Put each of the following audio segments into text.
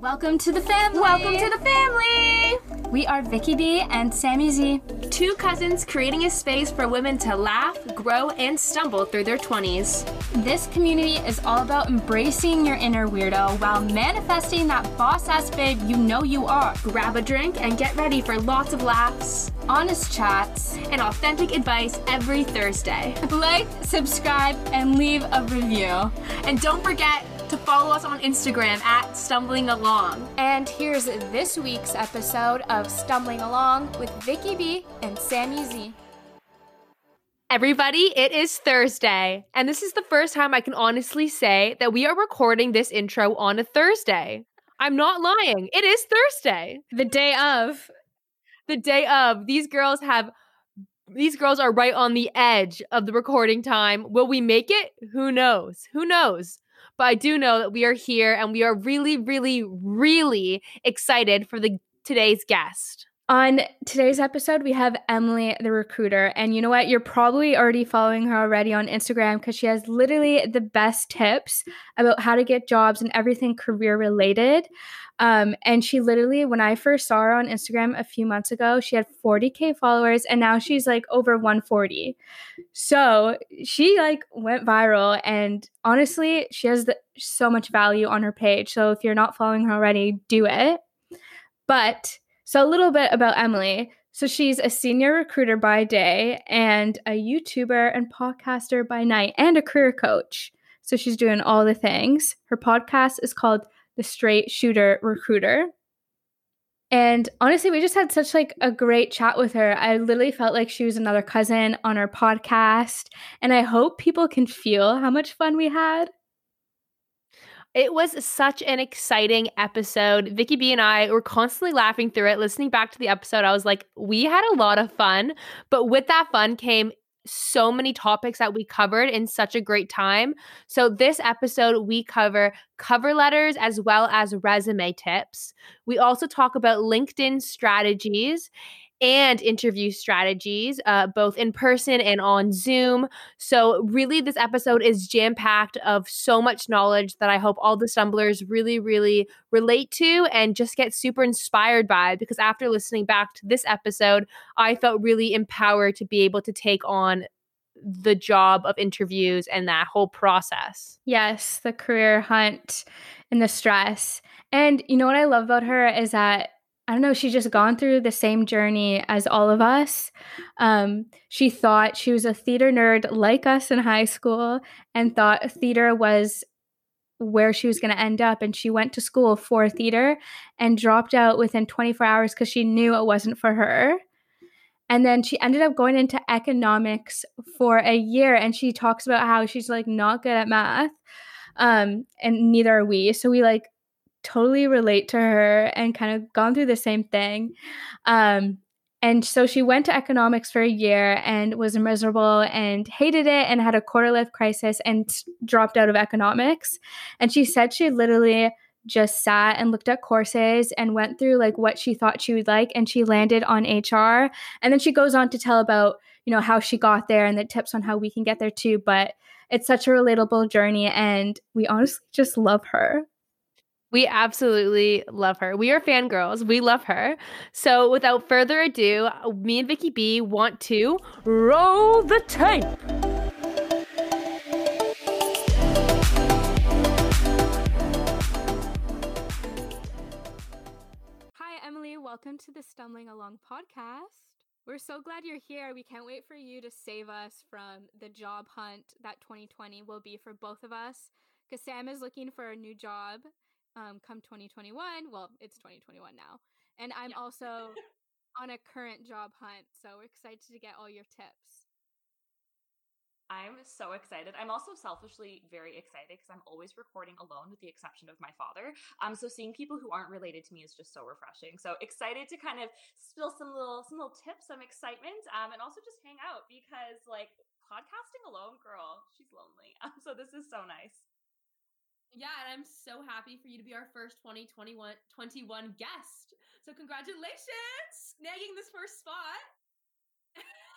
Welcome to the family. Welcome to the family. We are Vicky B and Sammy Z. Two cousins creating a space for women to laugh, grow, and stumble through their 20s. This community is all about embracing your inner weirdo while manifesting that boss ass babe you know you are. Grab a drink and get ready for lots of laughs, honest chats, and authentic advice every Thursday. Like, subscribe, and leave a review. And don't forget, to follow us on Instagram at Stumbling Along. And here's this week's episode of Stumbling Along with Vicky B and Sammy Z. Everybody, it is Thursday, and this is the first time I can honestly say that we are recording this intro on a Thursday. I'm not lying. It is Thursday. The day of. The day of. These girls have these girls are right on the edge of the recording time. Will we make it? Who knows? Who knows? But I do know that we are here and we are really, really, really excited for the today's guest. On today's episode, we have Emily, the recruiter. And you know what? You're probably already following her already on Instagram because she has literally the best tips about how to get jobs and everything career related. Um, and she literally, when I first saw her on Instagram a few months ago, she had 40k followers, and now she's like over 140. So she like went viral, and honestly, she has the, so much value on her page. So if you're not following her already, do it. But so a little bit about Emily. So she's a senior recruiter by day and a YouTuber and podcaster by night and a career coach. So she's doing all the things. Her podcast is called the straight shooter recruiter. And honestly, we just had such like a great chat with her. I literally felt like she was another cousin on our podcast, and I hope people can feel how much fun we had. It was such an exciting episode. Vicky B and I were constantly laughing through it. Listening back to the episode, I was like, we had a lot of fun, but with that fun came so many topics that we covered in such a great time. So, this episode, we cover cover letters as well as resume tips. We also talk about LinkedIn strategies and interview strategies, uh, both in person and on Zoom. So, really, this episode is jam packed of so much knowledge that I hope all the stumblers really, really relate to and just get super inspired by. Because after listening back to this episode, I felt really empowered to be able to take on the job of interviews and that whole process. Yes, the career hunt and the stress. And you know what I love about her is that I don't know, she's just gone through the same journey as all of us. Um, she thought she was a theater nerd like us in high school and thought theater was where she was going to end up. And she went to school for theater and dropped out within 24 hours because she knew it wasn't for her. And then she ended up going into economics for a year. And she talks about how she's like not good at math. Um, and neither are we. So we like totally relate to her and kind of gone through the same thing. Um, and so she went to economics for a year and was miserable and hated it and had a quarter life crisis and dropped out of economics. And she said she literally just sat and looked at courses and went through like what she thought she would like and she landed on HR. And then she goes on to tell about, you know, how she got there and the tips on how we can get there too. But it's such a relatable journey and we honestly just love her. We absolutely love her. We are fangirls. We love her. So, without further ado, me and Vicky B want to roll the tape. Hi, Emily. Welcome to the Stumbling Along podcast. We're so glad you're here. We can't wait for you to save us from the job hunt that 2020 will be for both of us. Because Sam is looking for a new job um, come 2021. Well, it's 2021 now. And I'm yeah. also on a current job hunt. So we're excited to get all your tips. I'm so excited. I'm also selfishly very excited because I'm always recording alone with the exception of my father. Um so seeing people who aren't related to me is just so refreshing. So excited to kind of spill some little some little tips, some excitement, um and also just hang out because like podcasting alone, girl, she's lonely. Um, so this is so nice. Yeah, and I'm so happy for you to be our first 2021 21 guest. So congratulations, snagging this first spot.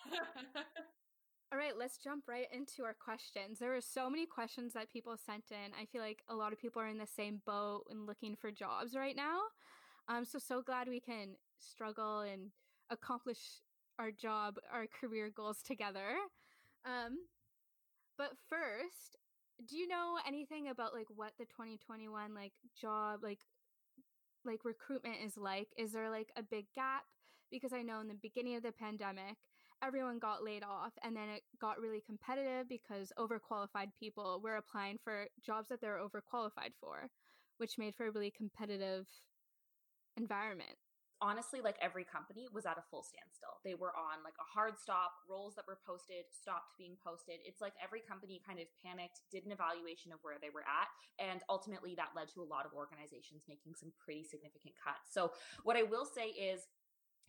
All right, let's jump right into our questions. There are so many questions that people sent in. I feel like a lot of people are in the same boat and looking for jobs right now. I'm so so glad we can struggle and accomplish our job, our career goals together. Um, but first, do you know anything about like what the 2021 like job like like recruitment is like? Is there like a big gap? Because i know in the beginning of the pandemic everyone got laid off and then it got really competitive because overqualified people were applying for jobs that they're overqualified for which made for a really competitive environment honestly, like every company was at a full standstill. They were on like a hard stop. Roles that were posted stopped being posted. It's like every company kind of panicked, did an evaluation of where they were at. And ultimately, that led to a lot of organizations making some pretty significant cuts. So, what I will say is,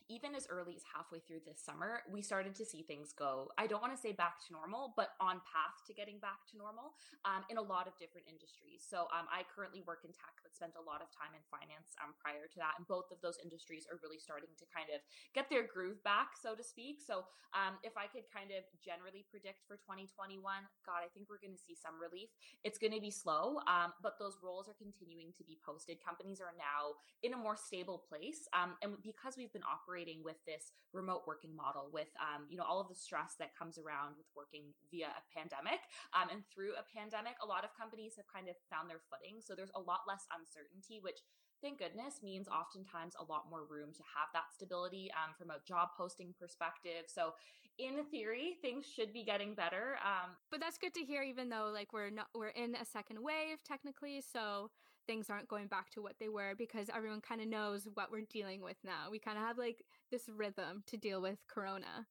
even as early as halfway through this summer, we started to see things go, I don't want to say back to normal, but on path to getting back to normal um, in a lot of different industries. So um, I currently work in tech, but spent a lot of time in finance um, prior to that. And both of those industries are really starting to kind of get their groove back, so to speak. So um, if I could kind of generally predict for 2021, God, I think we're going to see some relief. It's going to be slow, um, but those roles are continuing to be posted. Companies are now in a more stable place. Um, and because we've been operating operating with this remote working model with um, you know all of the stress that comes around with working via a pandemic. Um, and through a pandemic a lot of companies have kind of found their footing. So there's a lot less uncertainty which thank goodness means oftentimes a lot more room to have that stability um, from a job posting perspective. So in theory things should be getting better um, but that's good to hear even though like we're not we're in a second wave technically. So things aren't going back to what they were because everyone kind of knows what we're dealing with now we kind of have like this rhythm to deal with corona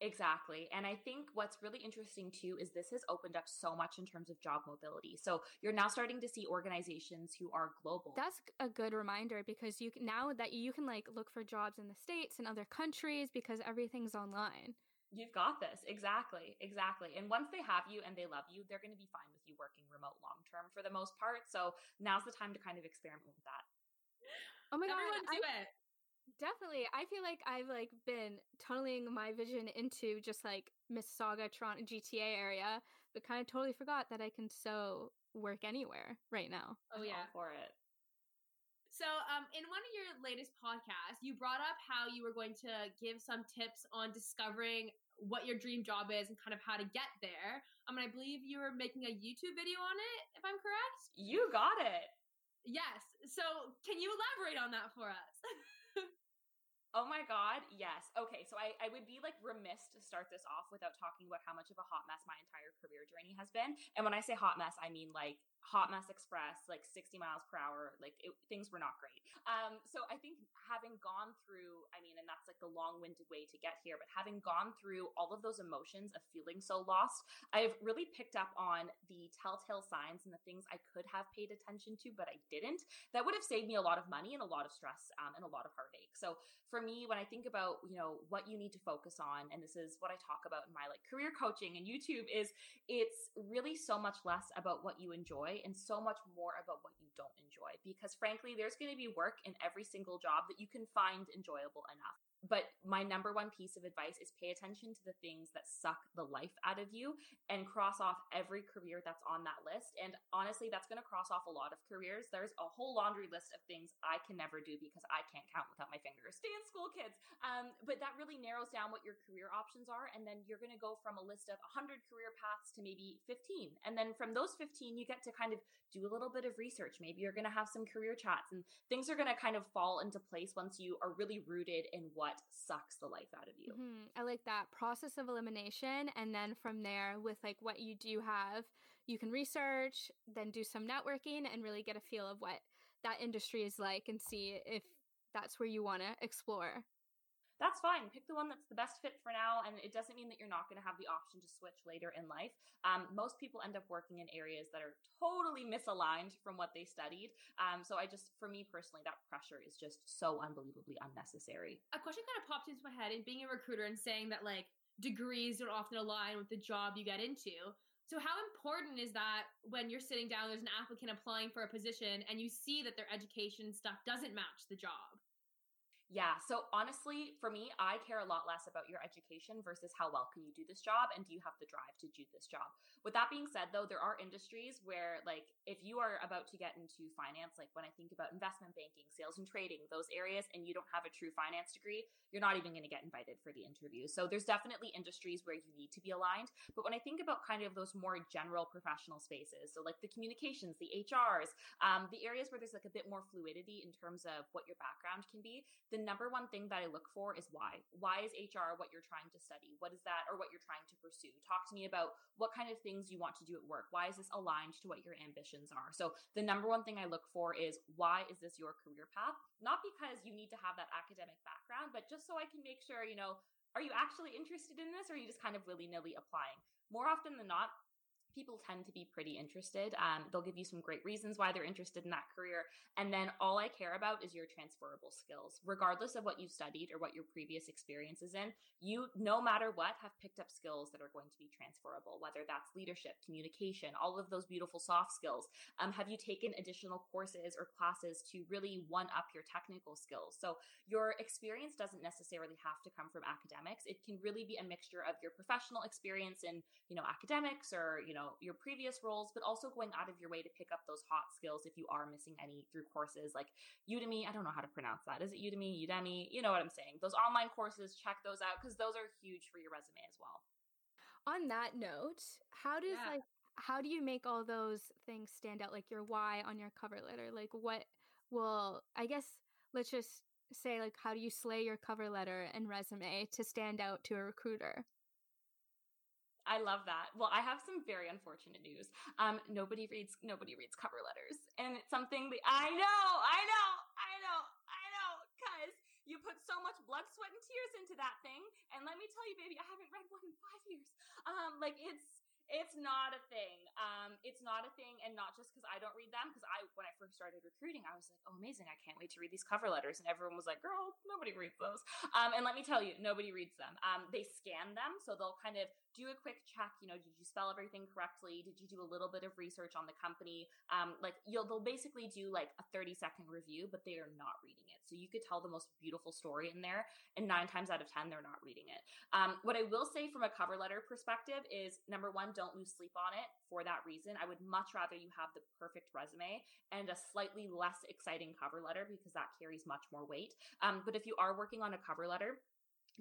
Exactly. And I think what's really interesting too is this has opened up so much in terms of job mobility. So you're now starting to see organizations who are global. That's a good reminder because you can, now that you can like look for jobs in the states and other countries because everything's online. You've got this. Exactly. Exactly. And once they have you and they love you, they're going to be fine with you working remote long term for the most part. So now's the time to kind of experiment with that. Oh my Everyone god. Do I, it. Definitely. I feel like I've like been tunneling my vision into just like Mississauga, Toronto, GTA area, but kind of totally forgot that I can so work anywhere right now. Oh yeah, for it. So, um, in one of your latest podcasts, you brought up how you were going to give some tips on discovering what your dream job is and kind of how to get there. Um, and I believe you were making a YouTube video on it, if I'm correct. You got it. Yes. So, can you elaborate on that for us? Oh my God, yes. Okay, so I, I would be like remiss to start this off without talking about how much of a hot mess my entire career journey has been. And when I say hot mess, I mean like hot mess express like 60 miles per hour like it, things were not great. Um so i think having gone through i mean and that's like the long-winded way to get here but having gone through all of those emotions of feeling so lost i've really picked up on the telltale signs and the things i could have paid attention to but i didn't that would have saved me a lot of money and a lot of stress um, and a lot of heartache. So for me when i think about you know what you need to focus on and this is what i talk about in my like career coaching and youtube is it's really so much less about what you enjoy enjoy and so much more about what you don't enjoy. Because frankly, there's going to be work in every single job that you can find enjoyable enough. But my number one piece of advice is pay attention to the things that suck the life out of you and cross off every career that's on that list. And honestly, that's going to cross off a lot of careers. There's a whole laundry list of things I can never do because I can't count without my fingers. Stay in school, kids. Um, but that really narrows down what your career options are. And then you're going to go from a list of 100 career paths to maybe 15. And then from those 15, you get to kind of do a little bit of research. Maybe you're going to have some career chats and things are going to kind of fall into place once you are really rooted in what what sucks the life out of you. Mm-hmm. I like that process of elimination. And then from there, with like what you do have, you can research, then do some networking and really get a feel of what that industry is like and see if that's where you want to explore that's fine. Pick the one that's the best fit for now. And it doesn't mean that you're not going to have the option to switch later in life. Um, most people end up working in areas that are totally misaligned from what they studied. Um, so I just, for me personally, that pressure is just so unbelievably unnecessary. A question kind of popped into my head in being a recruiter and saying that like degrees don't often align with the job you get into. So, how important is that when you're sitting down, there's an applicant applying for a position and you see that their education stuff doesn't match the job? Yeah. So honestly, for me, I care a lot less about your education versus how well can you do this job and do you have the drive to do this job. With that being said, though, there are industries where, like, if you are about to get into finance, like when I think about investment banking, sales and trading, those areas, and you don't have a true finance degree, you're not even going to get invited for the interview. So there's definitely industries where you need to be aligned. But when I think about kind of those more general professional spaces, so like the communications, the HRs, um, the areas where there's like a bit more fluidity in terms of what your background can be, the the number one thing that I look for is why. Why is HR what you're trying to study? What is that or what you're trying to pursue? Talk to me about what kind of things you want to do at work. Why is this aligned to what your ambitions are? So, the number one thing I look for is why is this your career path? Not because you need to have that academic background, but just so I can make sure, you know, are you actually interested in this or are you just kind of willy nilly applying? More often than not, people tend to be pretty interested. Um, they'll give you some great reasons why they're interested in that career. And then all I care about is your transferable skills. Regardless of what you studied or what your previous experience is in, you, no matter what, have picked up skills that are going to be transferable, whether that's leadership, communication, all of those beautiful soft skills. Um, have you taken additional courses or classes to really one up your technical skills? So your experience doesn't necessarily have to come from academics. It can really be a mixture of your professional experience in, you know, academics or, you know, know your previous roles but also going out of your way to pick up those hot skills if you are missing any through courses like udemy. I don't know how to pronounce that. Is it udemy udemy? You know what i'm saying. Those online courses check those out because those are huge for your resume as well. On that note how does yeah. like how do you make all those things stand out like your why on your cover letter? Like what will i guess let's just say like how do you slay your cover letter and resume to stand out to a recruiter I love that. Well, I have some very unfortunate news. Um, nobody reads nobody reads cover letters, and it's something that I know, I know, I know, I know, because you put so much blood, sweat, and tears into that thing. And let me tell you, baby, I haven't read one in five years. Um, like it's it's not a thing. Um, it's not a thing, and not just because I don't read them. Because I, when I first started recruiting, I was like, "Oh, amazing! I can't wait to read these cover letters." And everyone was like, "Girl, nobody reads those." Um, and let me tell you, nobody reads them. Um, they scan them, so they'll kind of do a quick check. You know, did you spell everything correctly? Did you do a little bit of research on the company? Um, like you'll they'll basically do like a 30 second review, but they are not reading it. So you could tell the most beautiful story in there, and nine times out of ten, they're not reading it. Um, what I will say from a cover letter perspective is number one, don't lose sleep on it for that reason. I would much rather you have the perfect resume and a slightly less exciting cover letter because that carries much more weight. Um, but if you are working on a cover letter,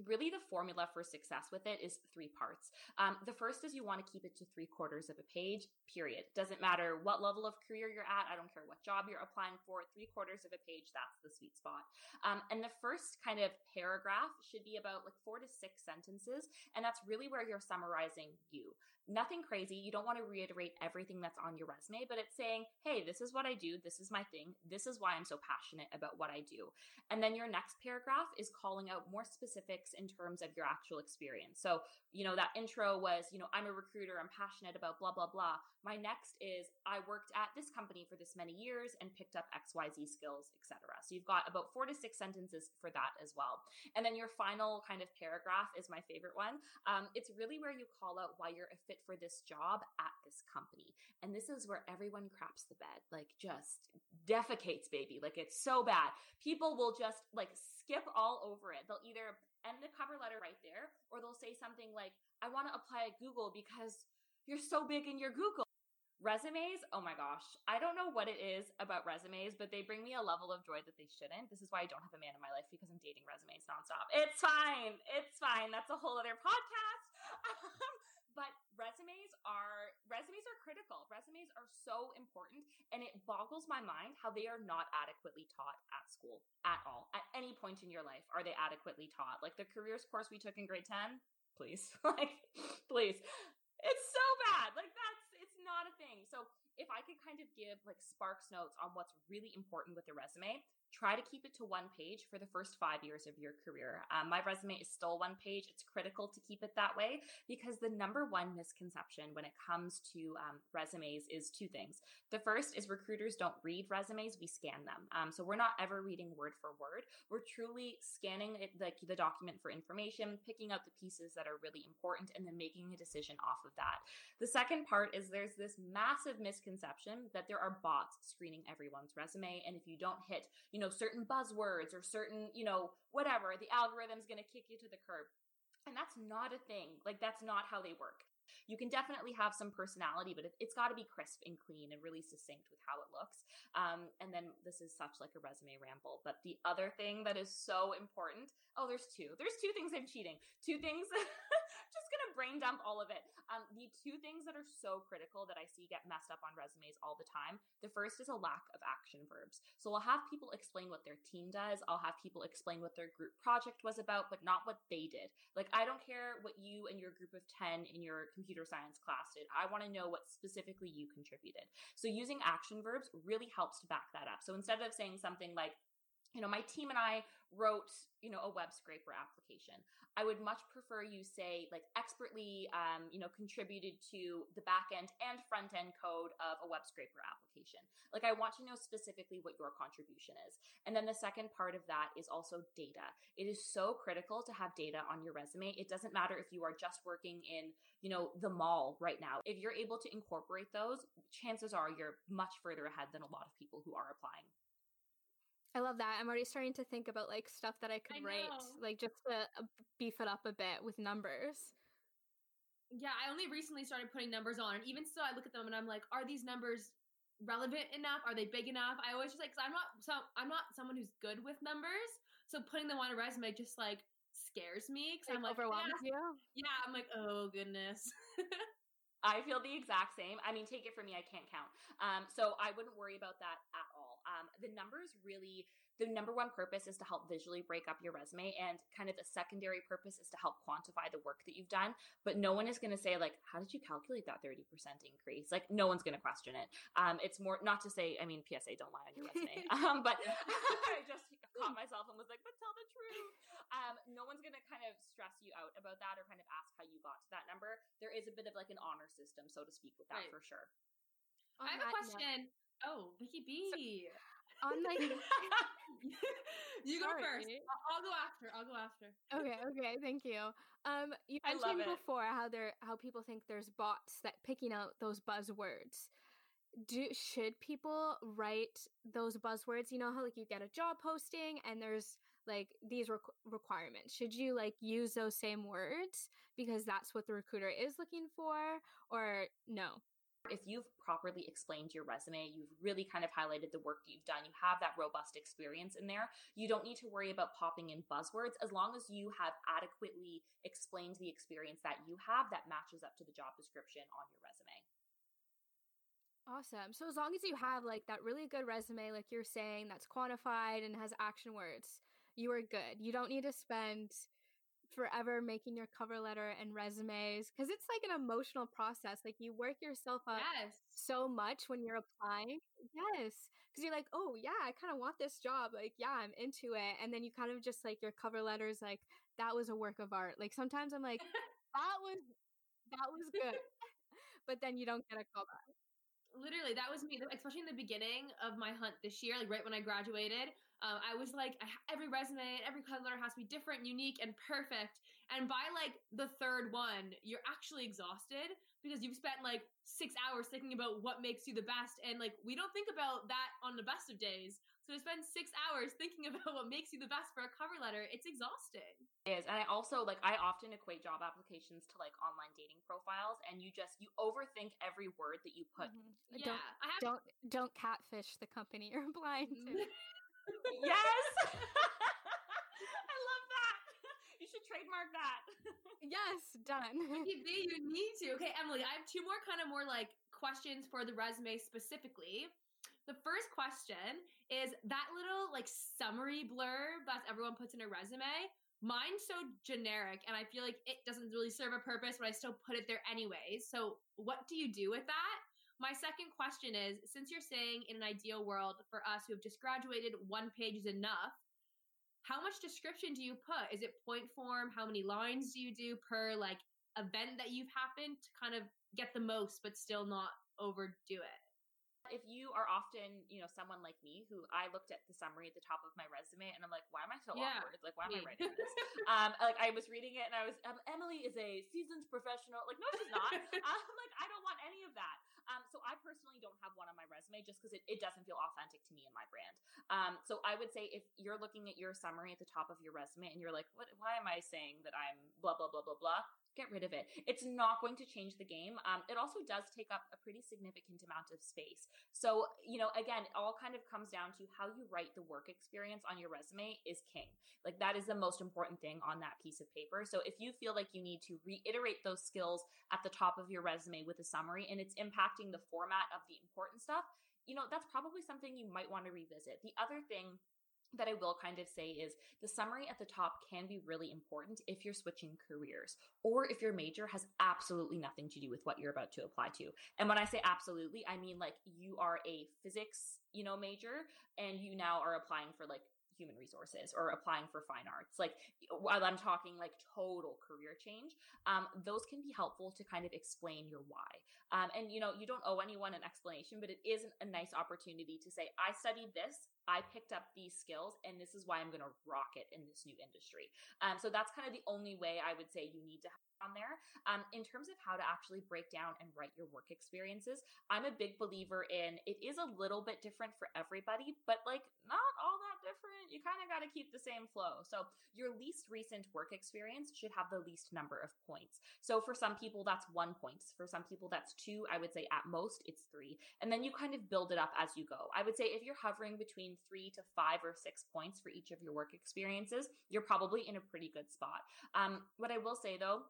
really the formula for success with it is three parts. Um, the first is you want to keep it to three quarters of a page, period. Doesn't matter what level of career you're at. I don't care what job you're applying for. Three quarters of a page, that's the sweet spot. Um, and the first kind of paragraph should be about like four to six sentences. And that's really where you're summarizing you. Nothing crazy. You don't want to reiterate everything that's on your resume, but it's saying, hey, this is what I do. This is my thing. This is why I'm so passionate about what I do. And then your next paragraph is calling out more specifics in terms of your actual experience. So, you know, that intro was, you know, I'm a recruiter, I'm passionate about blah, blah, blah. My next is I worked at this company for this many years and picked up XYZ skills, etc. So you've got about four to six sentences for that as well. And then your final kind of paragraph is my favorite one. Um, it's really where you call out why you're a fit for this job at this company. And this is where everyone craps the bed, like just defecates, baby. Like it's so bad. People will just like skip all over it. They'll either end the cover letter right there, or they'll say something like, I want to apply at Google because you're so big in your Google. Resumes, oh my gosh. I don't know what it is about resumes, but they bring me a level of joy that they shouldn't. This is why I don't have a man in my life because I'm dating resumes nonstop. It's fine. It's fine. That's a whole other podcast. Um, but resumes are resumes are critical. Resumes are so important and it boggles my mind how they are not adequately taught at school at all. At any point in your life are they adequately taught? Like the careers course we took in grade 10, please. like please. It's so bad. Like that's it's not a thing. So if I could kind of give like Sparks notes on what's really important with the resume, try to keep it to one page for the first five years of your career. Um, my resume is still one page. It's critical to keep it that way because the number one misconception when it comes to um, resumes is two things. The first is recruiters don't read resumes, we scan them. Um, so we're not ever reading word for word. We're truly scanning it, the, the document for information, picking out the pieces that are really important, and then making a decision off of that. The second part is there's this massive misconception misconception that there are bots screening everyone's resume. And if you don't hit, you know, certain buzzwords or certain, you know, whatever, the algorithm's going to kick you to the curb. And that's not a thing. Like, that's not how they work. You can definitely have some personality, but it, has got to be crisp and clean and really succinct with how it looks. Um, and then this is such like a resume ramble. But the other thing that is so important oh, there's two. There's two things I'm cheating. Two things. just gonna brain dump all of it. Um, the two things that are so critical that I see get messed up on resumes all the time. The first is a lack of action verbs. So I'll have people explain what their team does. I'll have people explain what their group project was about, but not what they did. Like I don't care what you and your group of 10 in your computer science class did. I want to know what specifically you contributed. So using action verbs really helps to back that up. So instead of saying something like, you know, my team and I wrote, you know, a web scraper application. I would much prefer you say like expertly, um, you know, contributed to the back end and front end code of a web scraper application. Like I want to know specifically what your contribution is. And then the second part of that is also data. It is so critical to have data on your resume. It doesn't matter if you are just working in, you know, the mall right now. If you're able to incorporate those, chances are you're much further ahead than a lot of people who are applying. I love that. I'm already starting to think about like stuff that I could I write, like just to uh, beef it up a bit with numbers. Yeah, I only recently started putting numbers on, and even so, I look at them and I'm like, are these numbers relevant enough? Are they big enough? I always just like, cause I'm not so I'm not someone who's good with numbers, so putting them on a resume just like scares me because I'm like overwhelms yeah. you. Yeah, I'm like, oh goodness. I feel the exact same. I mean, take it from me, I can't count. Um, so I wouldn't worry about that at all. Um, the numbers really the number one purpose is to help visually break up your resume and kind of the secondary purpose is to help quantify the work that you've done. But no one is going to say like how did you calculate that 30% increase? Like no one's going to question it. Um, it's more not to say i mean psa don't lie on your resume. Um, but i just caught myself and was like but tell the truth. Um, no one's going to kind of stress you out about that or kind of ask how you got to that number. There is a bit of like an honor system so to speak with that right. for sure. I have a question. Oh, Vicky B. So, on like you go first. I'll, I'll, go after. I'll go after. Okay, okay, thank you. Um you mentioned before how there how people think there's bots that picking out those buzzwords. Do should people write those buzzwords? You know how like you get a job posting and there's like these requ- requirements. Should you like use those same words because that's what the recruiter is looking for or no? If you've properly explained your resume, you've really kind of highlighted the work you've done, you have that robust experience in there, you don't need to worry about popping in buzzwords as long as you have adequately explained the experience that you have that matches up to the job description on your resume. Awesome. So as long as you have like that really good resume like you're saying that's quantified and has action words, you are good. You don't need to spend forever making your cover letter and resumes because it's like an emotional process. Like you work yourself up yes. so much when you're applying. Yes. Because you're like, oh, yeah, I kind of want this job. Like, yeah, I'm into it. And then you kind of just like your cover letters, like, that was a work of art. Like sometimes I'm like, that was that was good. but then you don't get a call back literally that was me especially in the beginning of my hunt this year like right when i graduated um, i was like I, every resume and every cover letter has to be different unique and perfect. And by like the third one you're actually exhausted because you've spent like six hours thinking about what makes you the best. And like we don't think about that on the best of days. So to spend six hours thinking about what makes you the best for a cover letter it's exhausting. It is. And i also like i often equate job applications to like online dating profiles and you just you overthink every word that you put. Mm-hmm. yeah, don't have- don't don't catfish the company you're applying to yes i love that you should trademark that. yes, done. you need to. Okay, Emily, I have two more kind of more like questions for the resume specifically. The first question is that little like summary blurb that everyone puts in a resume. Mine's so generic and I feel like it doesn't really serve a purpose, but I still put it there anyways. So, what do you do with that? My second question is since you're saying in an ideal world for us who have just graduated, one page is enough, how much description do you put? Is it point form? How many lines do you do per like event that you've happened to kind of get the most but still not overdo it? if you are often, you know, someone like me who I looked at the summary at the top of my resume and I'm like, why am I so yeah. awkward? Like, why am I writing this? um, like I was reading it and I was, um, Emily is a seasoned professional. Like, no, she's not. I'm like, I don't want any of that. Um, so I personally don't have one on my resume just because it, it doesn't feel authentic to me and my brand. Um, so I would say if you're looking at your summary at the top of your resume and you're like, what, why am I saying that I'm blah, blah, blah, blah, blah? Get rid of it. It's not going to change the game. Um, it also does take up a pretty significant amount of space. So, you know, again, it all kind of comes down to how you write the work experience on your resume is king. Like that is the most important thing on that piece of paper. So if you feel like you need to reiterate those skills at the top of your resume with a summary and it's impacting the format of the important stuff, you know, that's probably something you might want to revisit. The other thing that I will kind of say is the summary at the top can be really important if you're switching careers or if your major has absolutely nothing to do with what you're about to apply to. And when I say absolutely, I mean like you are a physics, you know, major and you now are applying for like human resources or applying for fine arts like while i'm talking like total career change um, those can be helpful to kind of explain your why um, and you know you don't owe anyone an explanation but it is a nice opportunity to say i studied this I picked up these skills and this is why I'm going to rock it in this new industry. Um, so that's kind of the only way I would say you need to have on there. Um, in terms of how to actually break down and write your work experiences, I'm a big believer in it is a little bit different for everybody, but like not all different. You kind of got to keep the same flow. So your least recent work experience should have the least number of points. So for some people, that's one point. For some people, that's two. I would say at most it's three. And then you kind of build it up as you go. I would say if you're hovering between three to five or six points for each of your work experiences, you're probably in a pretty good spot. Um, what I will say though,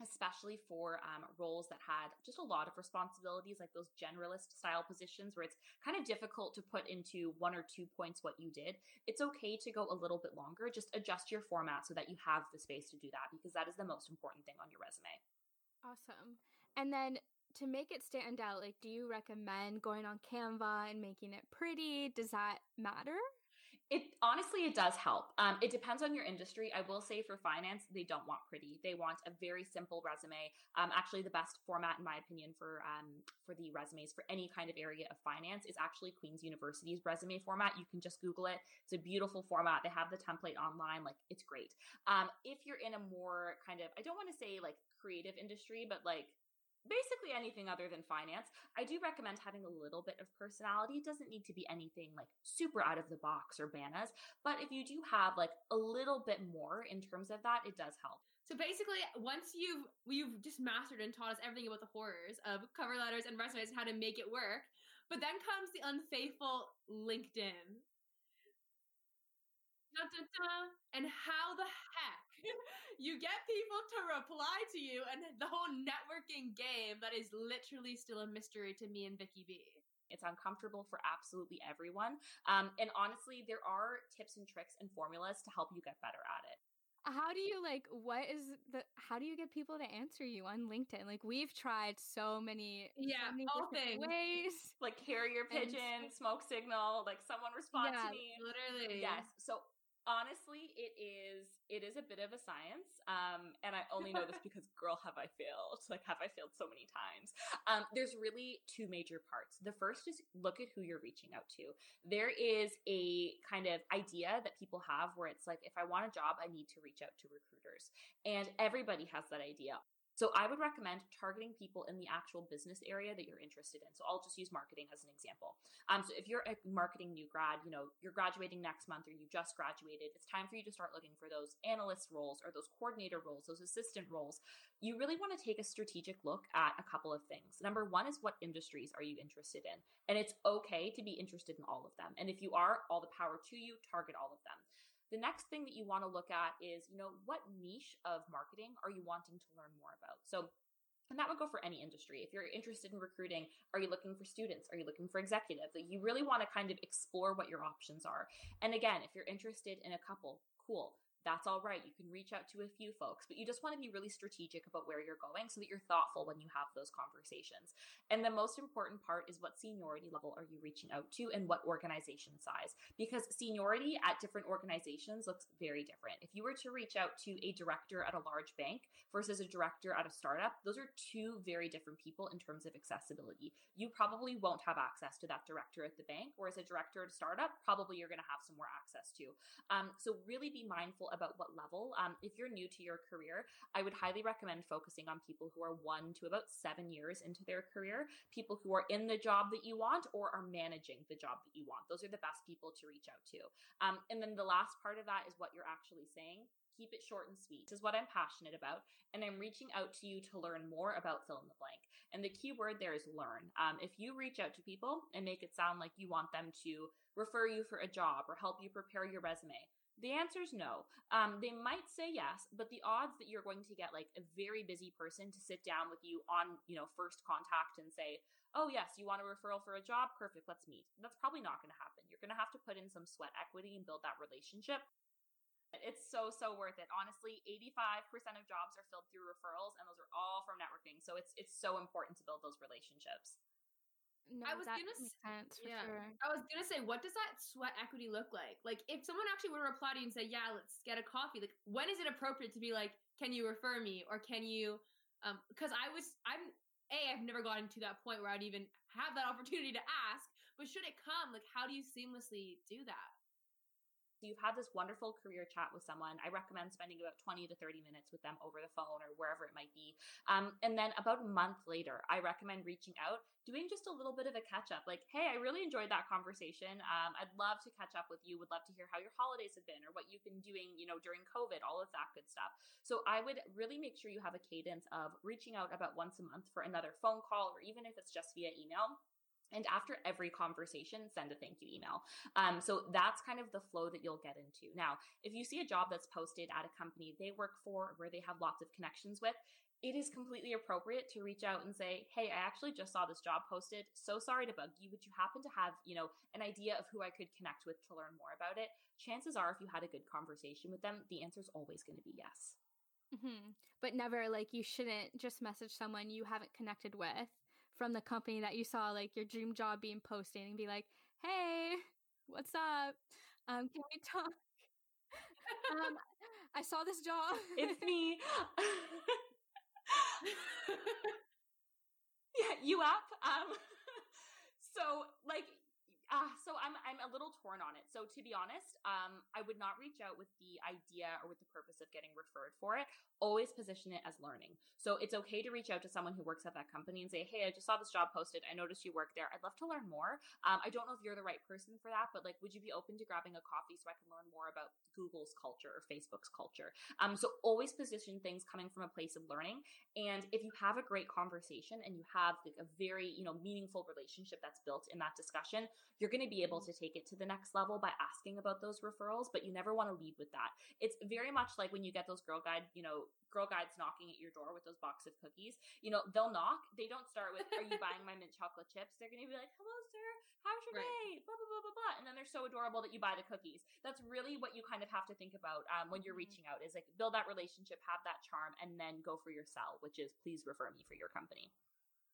especially for um, roles that had just a lot of responsibilities, like those generalist style positions where it's kind of difficult to put into one or two points what you did. It's okay to go a little bit longer. Just adjust your format so that you have the space to do that because that is the most important thing on your resume. Awesome. And then to make it stand out, like, do you recommend going on Canva and making it pretty? Does that matter? It honestly, it does help. Um, it depends on your industry. I will say for finance, they don't want pretty. They want a very simple resume. Um, actually, the best format, in my opinion, for um, for the resumes for any kind of area of finance is actually Queen's University's resume format. You can just Google it. It's a beautiful format. They have the template online. Like it's great. Um, if you're in a more kind of, I don't want to say like creative industry, but like basically anything other than finance. I do recommend having a little bit of personality. It doesn't need to be anything like super out of the box or bananas, but if you do have like a little bit more in terms of that, it does help. So basically, once you've you've just mastered and taught us everything about the horrors of cover letters and resumes and how to make it work, but then comes the unfaithful LinkedIn and how the heck you get people to reply to you and the whole networking game that is literally still a mystery to me and Vicky B. It's uncomfortable for absolutely everyone. Um, and honestly, there are tips and tricks and formulas to help you get better at it. How do you like what is the how do you get people to answer you on linkedin? Like we've tried so many yeah so many all things. ways. Like carrier pigeon and, smoke signal like someone respond yeah, to me literally. Yes so honestly it is it is a bit of a science um and i only know this because girl have i failed like have i failed so many times. Um there's really two major parts. The first is look at who you're reaching out to. There is a kind of idea that people have where it's like if i want a job i need to reach out to recruiters. And everybody has that idea so I would recommend targeting people in the actual business area that you're interested in. So I'll just use marketing as an example. Um, so if you're a marketing new grad, you know, you're graduating next month or you just graduated, it's time for you to start looking for those analyst roles or those coordinator roles, those assistant roles. You really want to take a strategic look at a couple of things. Number one is what industries are you interested in? And it's okay to be interested in all of them. And if you are, all the power to you, target all of them. The next thing that you want to look at is, you know, what niche of marketing are you wanting to learn more about? So and that would go for any industry. If you're interested in recruiting, are you looking for students? Are you looking for executives? Like you really want to kind of explore what your options are. And again, if you're interested in a couple, cool that's all right. You can reach out to a few folks, but you just want to be really strategic about where you're going so that you're thoughtful when you have those conversations. And the most important part is what seniority level are you reaching out to and what organization size? Because seniority at different organizations looks very different. If you were to reach out to a director at a large bank versus a director at a startup, those are two very different people in terms of accessibility. You probably won't have access to that director at the bank, whereas a director at a startup, probably you're going to have some more access to. Um, so really be mindful about what level. Um, if you're new to your career, I would highly recommend focusing on people who are one to about seven years into their career, people who are in the job that you want or are managing the job that you want. Those are the best people to reach out to. Um, and then the last part of that is what you're actually saying keep it short and sweet. This is what I'm passionate about, and I'm reaching out to you to learn more about fill in the blank. And the key word there is learn. Um, if you reach out to people and make it sound like you want them to refer you for a job or help you prepare your resume, the answer is no. Um, they might say yes, but the odds that you're going to get like a very busy person to sit down with you on, you know, first contact and say, "Oh yes, you want a referral for a job? Perfect, let's meet." That's probably not going to happen. You're going to have to put in some sweat equity and build that relationship. It's so so worth it. Honestly, 85% of jobs are filled through referrals and those are all from networking. So it's it's so important to build those relationships. No, I was gonna sense yeah. sure. I was gonna say, what does that sweat equity look like? Like, if someone actually were to reply to you and say, "Yeah, let's get a coffee," like, when is it appropriate to be like, "Can you refer me?" or "Can you?" Um, because I was, I'm a, I've never gotten to that point where I'd even have that opportunity to ask. But should it come, like, how do you seamlessly do that? So you've had this wonderful career chat with someone. I recommend spending about 20 to 30 minutes with them over the phone or wherever it might be. Um, and then about a month later, I recommend reaching out, doing just a little bit of a catch up. Like, hey, I really enjoyed that conversation. Um, I'd love to catch up with you. Would love to hear how your holidays have been or what you've been doing, you know, during COVID, all of that good stuff. So I would really make sure you have a cadence of reaching out about once a month for another phone call or even if it's just via email and after every conversation, send a thank you email. Um, so that's kind of the flow that you'll get into. Now, if you see a job that's posted at a company they work for, where they have lots of connections with, it is completely appropriate to reach out and say, "Hey, I actually just saw this job posted. So sorry to bug you. Would you happen to have, you know, an idea of who I could connect with to learn more about it?" Chances are, if you had a good conversation with them, the answer is always going to be yes. hmm But never like you shouldn't just message someone you haven't connected with from the company that you saw like your dream job being posted and be like, "Hey, what's up? Um, can we talk? um, I saw this job. It's me. yeah, you up? Um, so like, uh, so I'm I'm a little torn on it. So to be honest, um, I would not reach out with the idea or with the purpose of getting referred for it. Always position it as learning. So it's okay to reach out to someone who works at that company and say, "Hey, I just saw this job posted. I noticed you work there. I'd love to learn more. Um, I don't know if you're the right person for that, but like, would you be open to grabbing a coffee so I can learn more about Google's culture or Facebook's culture?" Um, so always position things coming from a place of learning. And if you have a great conversation and you have like a very, you know, meaningful relationship that's built in that discussion, you're going to be able to take it to the next level by asking about those referrals, but you never want to lead with that. It's very much like when you get those girl guide, you know, girl guides knocking at your door with those box of cookies. You know, they'll knock. They don't start with, "Are you buying my mint chocolate chips?" They're going to be like, "Hello, sir. How's your Right. day?" Blah blah blah blah blah. And then they're so adorable that you buy the cookies. That's really what you kind of have to think about um, when you're Mhm. reaching out. Is like build that relationship, have that charm, and then go for your sell, which is please refer me for your company.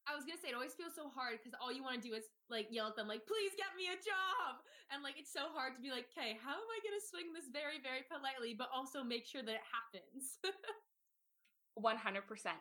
I was gonna say it always feels so hard because all you want to do is like yell at them like, "Please get me a job!" And like it's so hard to be like, "Okay, how am I gonna swing this very, very politely, but also make sure that it happens?" 100%.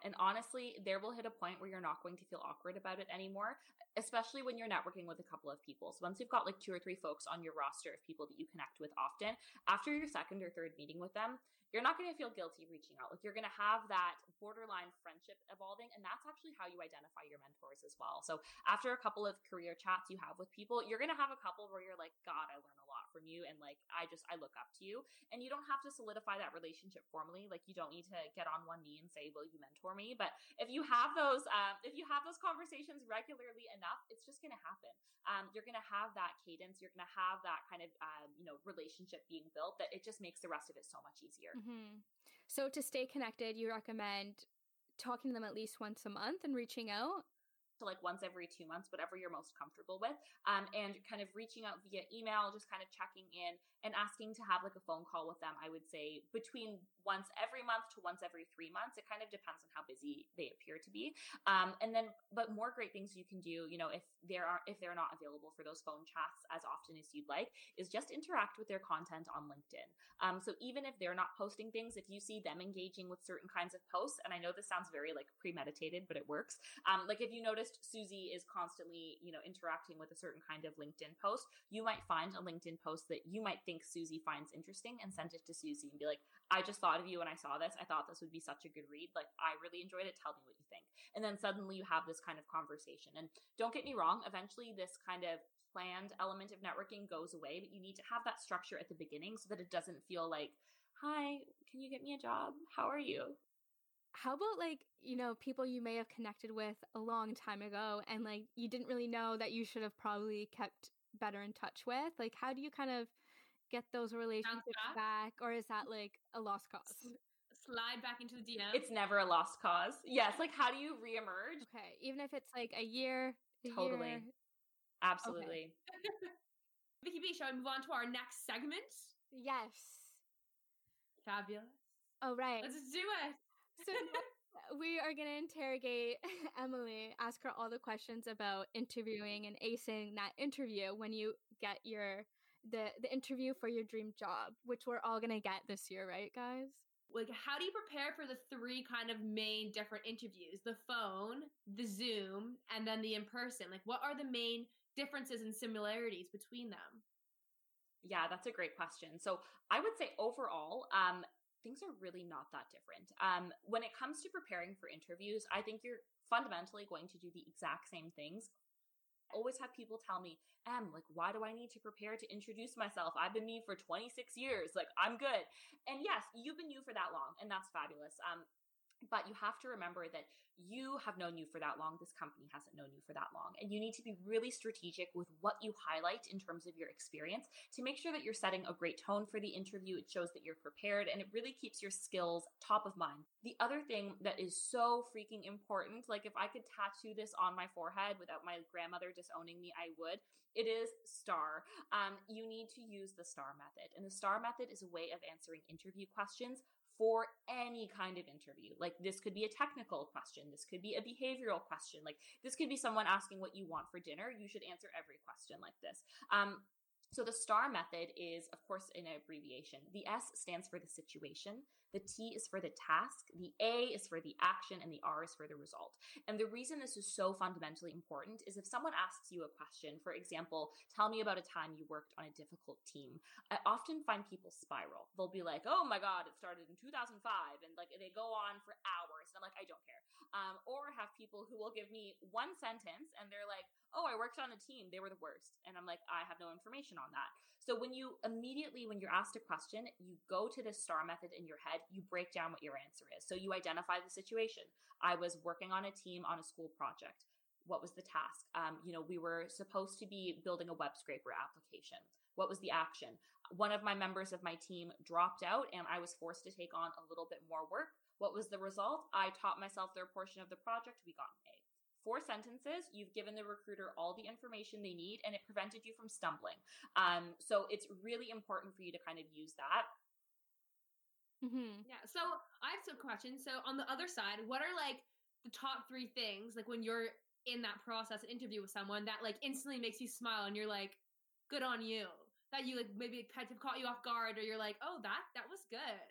And honestly, there will hit a point where you're not going to feel awkward about it anymore, especially when you're networking with a couple of people. So once you've got like two or three folks on your roster of people that you connect with often, after your second or third meeting with them, you're not going to feel guilty reaching out. Like you're going to have that borderline friendship evolving. And that's actually how you identify your mentors as well. So after a couple of career chats you have with people, you're going to have a couple where you're like, God, I learn a lot from you. And like, I just, I look up to you. And you don't have to solidify that relationship formally. Like you don't need to get on one knee and say, will you mentor me? But if you have those, um, if you have those conversations regularly enough, it's just going to happen. Um, you're going to have that cadence. You're going to have that kind of, um, you know, relationship being built that it just makes the rest of it so much easier. Hmm So to stay connected, you recommend talking to them at least once a month and reaching out. to like once every two months, whatever you're most comfortable with. Um, and kind of reaching out via email, just kind of checking in and asking to have like a phone call with them. I would say between once every month to once every three months. It kind of depends on how busy they appear to be. Um, and then, but more great things you can do, you know, if there are if they're not available for those phone chats as often as you'd like, is just interact with their content on LinkedIn. Um, so even if they're not posting things, if you see them engaging with certain kinds of posts, and I know this sounds very like premeditated, but it works. Um, like if you noticed Susie is constantly, you know, interacting with a certain kind of LinkedIn post, you might find a LinkedIn post that you might think Susie finds interesting and send it to Susie and be like, I just thought of you when I saw this. I thought this would be such a good read. Like, I really enjoyed it. Tell me what you think. And then suddenly you have this kind of conversation. And don't get me wrong, eventually this kind of planned element of networking goes away, but you need to have that structure at the beginning so that it doesn't feel like, hi, can you get me a job? How are you? How about like, you know, people you may have connected with a long time ago and like you didn't really know that you should have probably kept better in touch with? Like, how do you kind of get those relationships back? back? or is that mm. like a lost cause? Slide back into the DM. It's never a lost cause. Yes, like how do you reemerge? Okay, even if it's like a year. A totally. Year. Absolutely. Okay. Vicky B, shall we move on to our next segment? Yes. Fabulous. Oh, right. Let's do it. So we are going to interrogate Emily, ask her all the questions about interviewing and acing that interview when you get your the the interview for your dream job, which we're all going to get this year, right, guys? Like how do you prepare for the three kind of main different interviews? The phone, the Zoom, and then the in person. Like what are the main differences and similarities between them? Yeah, that's a great question. So I would say overall, um, things are really not that different. Um, when it comes to preparing for interviews, I think you're fundamentally going to do the exact same things always have people tell me, Em, like, why do I need to prepare to introduce myself? I've been me for 26 years. Like, I'm good. And yes, you've been you for that long, and that's fabulous. Um, but you have to remember that you have known you for that long. This company hasn't known you for that long. And you need to be really strategic with what you highlight in terms of your experience to make sure that you're setting a great tone for the interview. It shows that you're prepared and it really keeps your skills top of mind. The other thing that is so freaking important, like if I could tattoo this on my forehead without my grandmother disowning me, I would. It is STAR. Um, you need to use the STAR method. And the STAR method is a way of answering interview questions for any kind of interview. Like this could be a technical question, this could be a behavioral question, like this could be someone asking what you want for dinner. You should answer every question like this. Um, so the STAR method is, of course, an abbreviation. The S stands for the situation. The T is for the task. The A is for the action and the R is for the result. And the reason this is so fundamentally important is if someone asks you a question, for example, tell me about a time you worked on a difficult team. I often find people spiral. They'll be like, oh my God, it started in 2005. And like they go on for hours. And I'm like, I don't care. Um, or have people who will give me one sentence and they're like, oh, I worked on a team. They were the worst. And I'm like, I have no information on that. So when you immediately, when you're asked a question, you go to this star method in your head, you break down what your answer is. So you identify the situation. I was working on a team on a school project. What was the task? Um, you know, we were supposed to be building a web scraper application. What was the action? One of my members of my team dropped out and I was forced to take on a little bit more work. What was the result? I taught myself their portion of the project. We got an A four sentences, you've given the recruiter all the information they need and it prevented you from stumbling. Um, so it's really important for you to kind of use that. Mm-hmm. Yeah. So I have some questions. So on the other side, what are like the top three things, like when you're in that process interview with someone that like instantly makes you smile and you're like, good on you? That you like maybe kind of caught you off guard or you're like, oh, that that was good.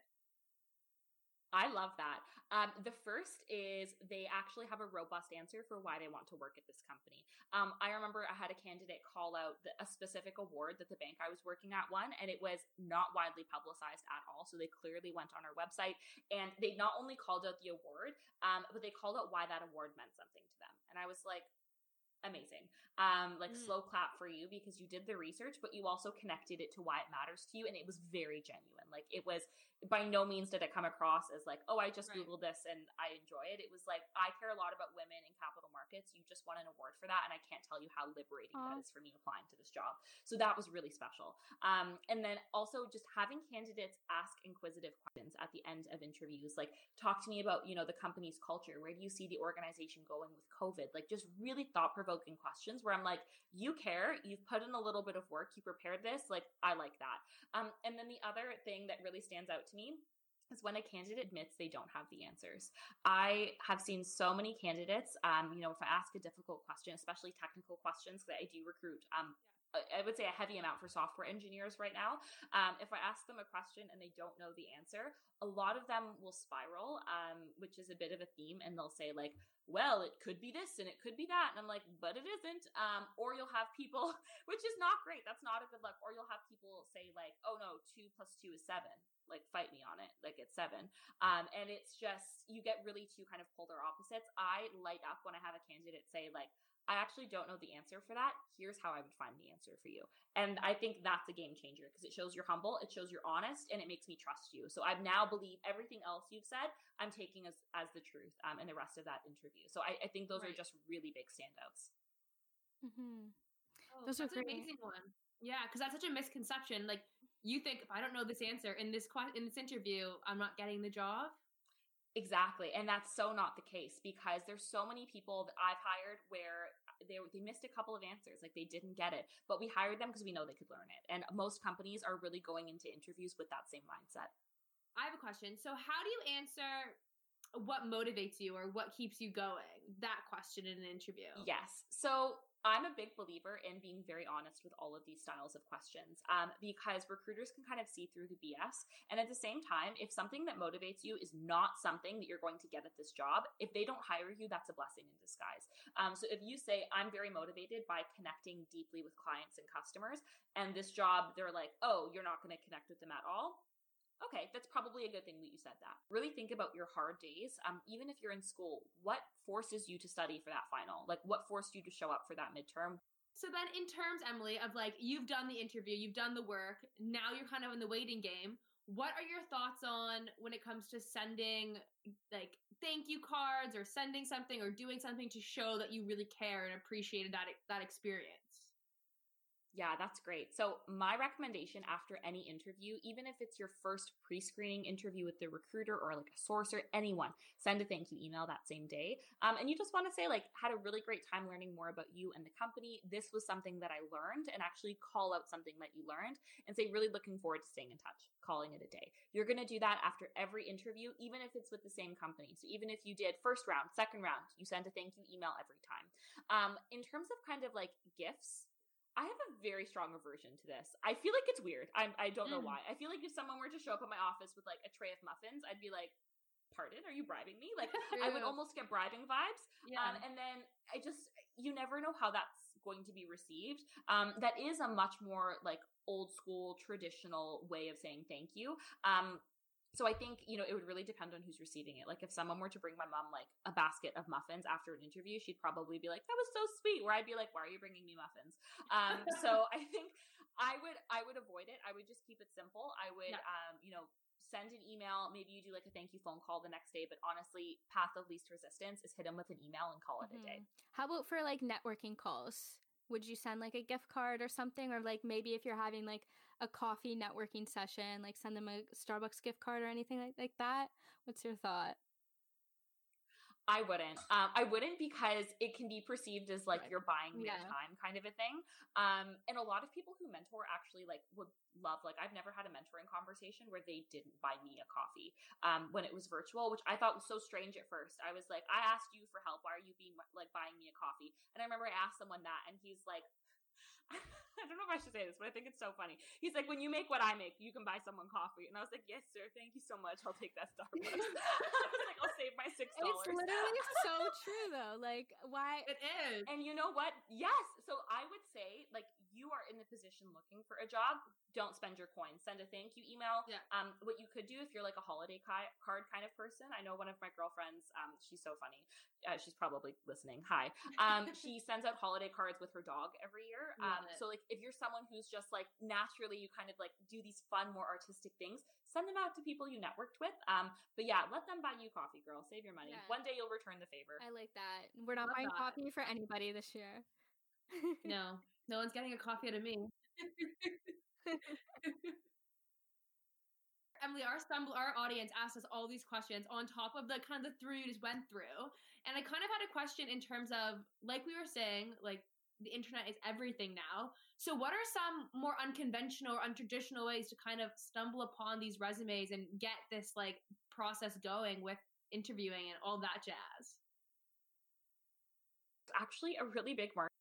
I love that. Um, the first is they actually have a robust answer for why they want to work at this company. Um, I remember I had a candidate call out the, a specific award that the bank I was working at won, and it was not widely publicized at all. So they clearly went on our website and they not only called out the award, um, but they called out why that award meant something to them. And I was like, amazing. Um, like Mm. slow clap for you because you did the research, but you also connected it to why it matters to you, and it was very genuine. Like it was by no means did it come across as like, oh, I just Right. googled this and I enjoy it. It was like I care a lot about women in capital markets. You just won an award for that, and I can't tell you how liberating Aw. that is for me applying to this job. So that was really special. Um, and then also just having candidates ask inquisitive questions at the end of interviews, like talk to me about you know the company's culture. Where do you see the organization going with COVID? Like just really thought provoking questions where I'm like, you care, you've put in a little bit of work, you prepared this. Like I like that. Um, and then the other thing that really stands out to me is when a candidate admits they don't have the answers. I have seen so many candidates, um, you know, if I ask a difficult question, especially technical questions that I do recruit, um, I- would say a heavy amount for software engineers right now. Um, if I ask them a question and they don't know the answer, a lot of them will spiral, um, which is a bit of a theme, and they'll say like, "Well, it could be this and it could be that," and I'm like, "But it isn't." Um, or you'll have people, which is not great. That's not a good luck. Or you'll have people say like, "Oh no, two plus two is seven. Like, fight me on it. Like it's seven. Um, and it's just you get really two kind of polar opposites. I light up when I have a candidate say like. I actually don't know the answer for that. Here's how I would find the answer for you. And I think that's a game changer because it shows you're humble, it shows you're honest, and it makes me trust you. So I now believe everything else you've said, I'm taking as as the truth um, in the rest of that interview. So I, I think those are just really big standouts. hmm Oh, Those are that's an great. amazing one. Yeah, because that's such a misconception. Like you think if I don't know this answer in this que- in this interview, I'm not getting the job. Exactly. And that's so not the case because there's so many people that I've hired where they they missed a couple of answers, like they didn't get it, but we hired them because we know they could learn it. And most companies are really going into interviews with that same mindset. I have a question. So how do you answer what motivates you or what keeps you going? That question in an interview. Yes. So I'm a big believer in being very honest with all of these styles of questions um, because recruiters can kind of see through the BS. And at the same time, if something that motivates you is not something that you're going to get at this job, if they don't hire you, that's a blessing in disguise. Um, so if you say, I'm very motivated by connecting deeply with clients and customers, and this job, they're like, oh, you're not going to connect with them at all. Okay, that's probably a good thing that you said that. Really think about your hard days. Um, even if you're in school, what forces you to study for that final? Like, what forced you to show up for that midterm? So then in terms, Emily, of like you've done the interview, you've done the work, now you're kind of in the waiting game. What are your thoughts on when it comes to sending like thank you cards or sending something or doing something to show that you really care and appreciated that that experience? Yeah, that's great. So, my recommendation after any interview, even if it's your first pre screening interview with the recruiter or like a sourcer, anyone, send a thank you email that same day. Um, and you just want to say, like, had a really great time learning more about you and the company. This was something that I learned, and actually call out something that you learned and say, really looking forward to staying in touch, calling it a day. You're going to do that after every interview, even if it's with the same company. So, even if you did first round, second round, you send a thank you email every time. Um, in terms of kind of like gifts, I have a very strong aversion to this. I feel like it's weird. I'm, I don't know Mm. why. I feel like if someone were to show up at my office with like a tray of muffins, I'd be like, "Pardon? Are you bribing me?" Like I would almost get bribing vibes. Yeah. Um, and then I just you never know how that's going to be received. Um, that is a much more like old school traditional way of saying thank you. Um, so I think you know it would really depend on who's receiving it. Like if someone were to bring my mom like a basket of muffins after an interview, she'd probably be like, "That was so sweet." Where I'd be like, "Why are you bringing me muffins?" Um, so I think I would I would avoid it. I would just keep it simple. I would um, you know send an email. Maybe you do like a thank you phone call the next day. But honestly, path of least resistance is hit them with an email and call it a day. Mhm. How about for like networking calls? Would you send like a gift card or something? Or like maybe if you're having like a coffee networking session, like send them a Starbucks gift card or anything like, like that? What's your thought? I wouldn't. Um, I wouldn't because it can be perceived as like Right. you're buying me Yeah. time kind of a thing. Um, and a lot of people who mentor actually like would love like I've never had a mentoring conversation where they didn't buy me a coffee um, when it was virtual, which I thought was so strange at first. I was like, I asked you for help. Why are you being like buying me a coffee? And I remember I asked someone that, and he's like. I don't know if I should say this, but I think it's so funny. He's like, when you make what I make, you can buy someone coffee. And I was like, yes, sir. Thank you so much. I'll take that Starbucks. I was like, I'll save my six dollars. It's literally so true, though. Like, why? It is. And you know what? Yes. So I would say, like, you are in the position looking for a job. Don't spend your coins. Send a thank you email. Yeah. Um, what you could do if you're like a holiday ki- card kind of person. I know one of my girlfriends. Um, she's so funny. Uh, she's probably listening. Hi. Um, she sends out holiday cards with her dog every year. Um, so like if you're someone who's just like naturally you kind of like do these fun, more artistic things, send them out to people you networked with. Um, but yeah, let them buy you coffee, girl. Save your money. Yeah. One day you'll return the favor. I like that. We're not Love buying that. coffee for anybody this year. No, no one's getting a coffee out of me. Emily, our stumble, our audience asked us all these questions on top of the kind of the three you just went through, and I kind of had a question in terms of, like we were saying, like the internet is everything now. So, what are some more unconventional or untraditional ways to kind of stumble upon these resumes and get this like process going with interviewing and all that jazz? actually a really big market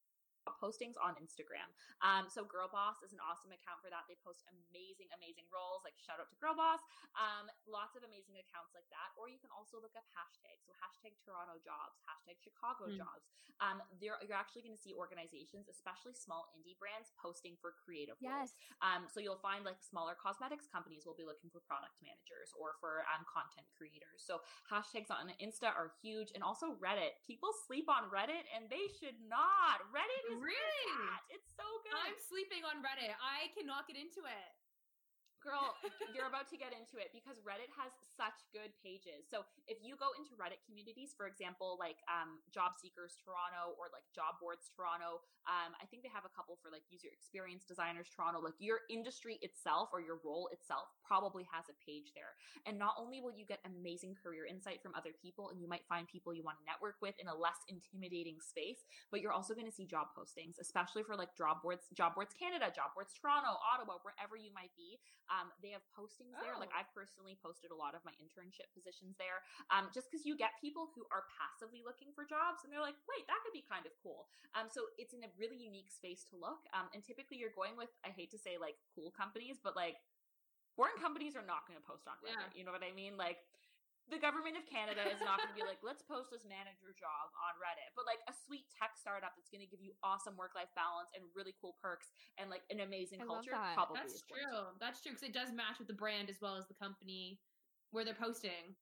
postings on Instagram. Um, so Girl Boss is an awesome account for that. They post amazing, amazing roles. Like shout out to Girl Boss. Um, lots of amazing accounts like that. Or you can also look up hashtags. So hashtag Toronto jobs, hashtag Chicago Mm. jobs. Um, there you're actually going to see organizations, especially small indie brands, posting for creative roles. yes. Um, so you'll find like smaller cosmetics companies will be looking for product managers or for um, content creators. So hashtags on Insta are huge, and also Reddit. People sleep on Reddit, and they should not. Reddit is Really? It's so good. I'm sleeping on Reddit. I cannot get into it. Girl, you're about to get into it because Reddit has such good pages. So if you go into Reddit communities, for example, like um, Job Seekers Toronto or like Job Boards Toronto, um, I think they have a couple for like user experience designers Toronto. Like your industry itself or your role itself probably has a page there. And not only will you get amazing career insight from other people, and you might find people you want to network with in a less intimidating space, but you're also going to see job postings, especially for like job boards, job boards Canada, job boards Toronto, Ottawa, wherever you might be. Um, they have postings there. Like Oh. I've personally posted a lot of my internship positions there. Um, just because you get people who are passively looking for jobs and they're like, wait, that could be kind of cool. Um, so it's in a really unique space to look. Um, and typically you're going with, I hate to say like cool companies, but like foreign companies are not going to post on Reddit. Yeah. You know what I mean? Like the government of Canada is not going to be like, let's post this manager job on Reddit. But like a sweet tech startup that's going to give you awesome work life balance and really cool perks and like an amazing I love culture, that. probably That's is going to. true. That's true because it does match with the brand as well as the company where they're posting.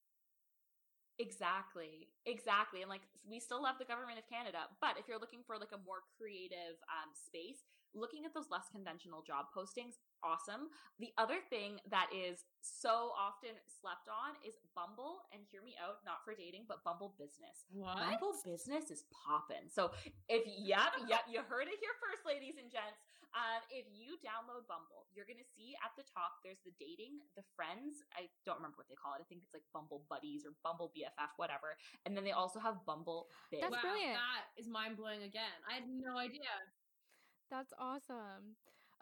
Exactly. Exactly. And like we still love the government of Canada, but if you're looking for like a more creative um space, looking at those less conventional job postings, awesome. The other thing that is so often slept on is Bumble and hear me out, not for dating, but Bumble business. What? Bumble business is popping. So if yep, yep, you heard it here first, ladies and gents. Um, if you download Bumble, you're gonna see at the top there's the dating, the friends. I don't remember what they call it. I think it's like Bumble Buddies or Bumble BFF, whatever. And then they also have Bumble Biz. That's wow, brilliant. That is mind blowing again. I had no idea. That's awesome.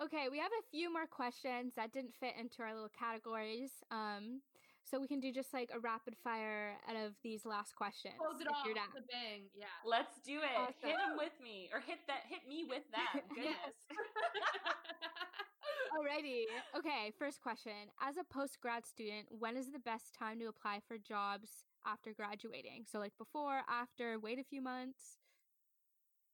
Okay, we have a few more questions that didn't fit into our little categories. Um, so we can do just like a rapid fire out of these last questions. Close it off. you're down. The bang. Yeah. Let's do it. Awesome. Hit them with me, or hit that. Hit me with them. Goodness. Alrighty. Okay, first question. As a post grad student, when is the best time to apply for jobs after graduating? So, like before, after, wait a few months.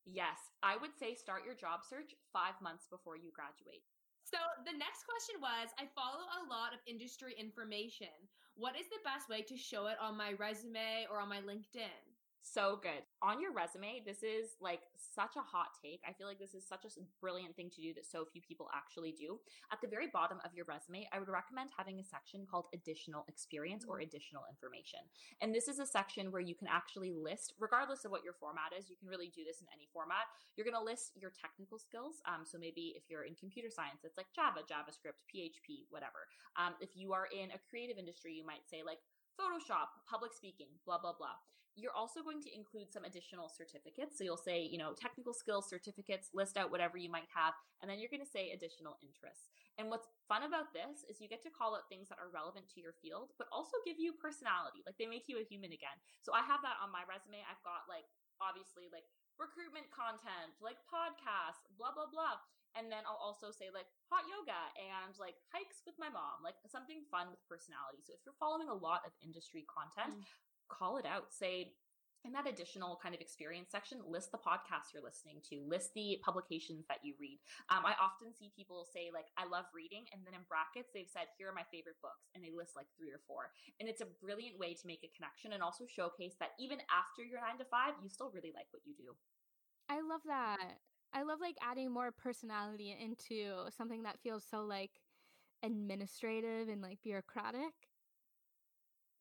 Yes, I would say start your job search five months before you graduate. So the next question was I follow a lot of industry information. What is the best way to show it on my resume or on my LinkedIn? So good. On your resume, this is like such a hot take. I feel like this is such a brilliant thing to do that so few people actually do. At the very bottom of your resume, I would recommend having a section called additional experience or additional information. And this is a section where you can actually list, regardless of what your format is, you can really do this in any format. You're going to list your technical skills. Um, so maybe if you're in computer science, it's like Java, JavaScript, PHP, whatever. Um, if you are in a creative industry, you might say like Photoshop, public speaking, blah, blah, blah. You're also going to include some additional certificates. So you'll say, you know, technical skills certificates, list out whatever you might have, and then you're going to say additional interests. And what's fun about this is you get to call out things that are relevant to your field, but also give you personality. Like they make you a human again. So I have that on my resume. I've got like, obviously, like, recruitment content, like podcasts, blah, blah, blah. And then I'll also say like hot yoga and like hikes with my mom, like something fun with personality. So if you're following a lot of industry content, mm. Call it out. Say, in that additional kind of experience section, list the podcasts you're listening to, list the publications that you read. Um, I often see people say, like, I love reading. And then in brackets, they've said, here are my favorite books. And they list like three or four. And it's a brilliant way to make a connection and also showcase that even after your nine to five, you still really like what you do. I love that. I love like adding more personality into something that feels so like administrative and like bureaucratic.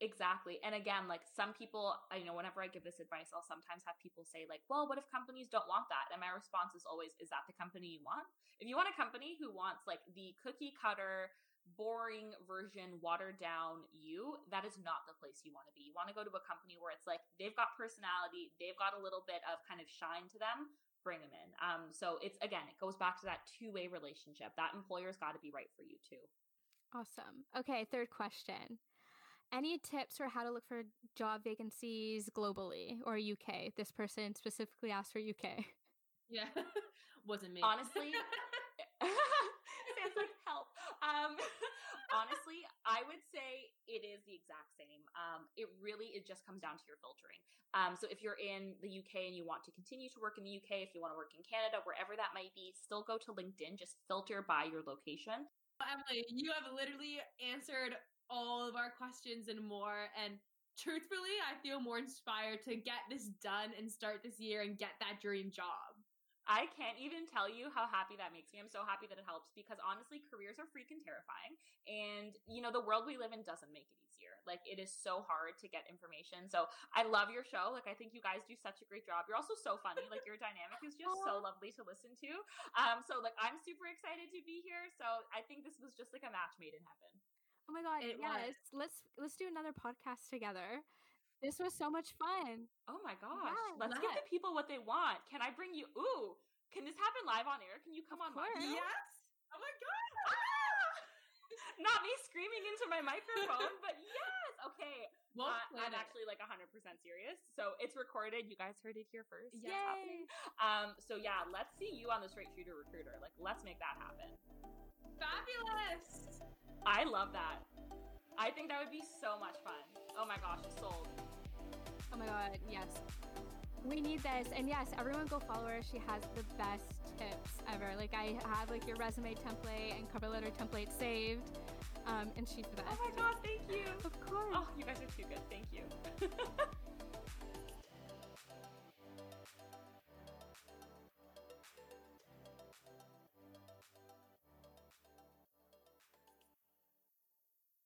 Exactly. And again, like some people, I know whenever I give this advice, I'll sometimes have people say, like, well, what if companies don't want that? And my response is always, is that the company you want? If you want a company who wants like the cookie cutter, boring version, watered down you, that is not the place you want to be. You want to go to a company where it's like they've got personality, they've got a little bit of kind of shine to them, bring them in. Um, so it's again, it goes back to that two way relationship. That employer's got to be right for you too. Awesome. Okay, third question. Any tips for how to look for job vacancies globally or UK? This person specifically asked for UK. Yeah, wasn't me. Honestly, it's like help. Um, honestly, I would say it is the exact same. Um, it really it just comes down to your filtering. Um, so if you're in the UK and you want to continue to work in the UK, if you want to work in Canada, wherever that might be, still go to LinkedIn. Just filter by your location. Emily, you have literally answered all of our questions and more. And truthfully, I feel more inspired to get this done and start this year and get that dream job. I can't even tell you how happy that makes me. I'm so happy that it helps because honestly, careers are freaking terrifying. And, you know, the world we live in doesn't make it easier. Like, it is so hard to get information. So I love your show. Like, I think you guys do such a great job. You're also so funny. Like, your dynamic is just so lovely to listen to. Um, so, like, I'm super excited to be here. So I think this was just like a match made in heaven. Oh my god, it yes. Was. Let's let's do another podcast together. This was so much fun. Oh my gosh. Yeah, let's, let's give the people what they want. Can I bring you ooh, can this happen live on air? Can you come of on course. Yes. Oh my god. Ah! Not me screaming into my microphone, but yes. Okay. Well, uh, I'm it. actually like 100% serious. So it's recorded. You guys heard it here first. Yay. Um, so yeah, let's see you on the Straight Shooter Recruiter. Like, let's make that happen. Fabulous. I love that. I think that would be so much fun. Oh my gosh, sold. Oh my god, yes. We need this. And yes, everyone go follow her. She has the best tips ever. Like I have like your resume template and cover letter template saved. Um, and she's the best. Oh my god, thank you. Of course. Oh, you guys are too good. Thank you.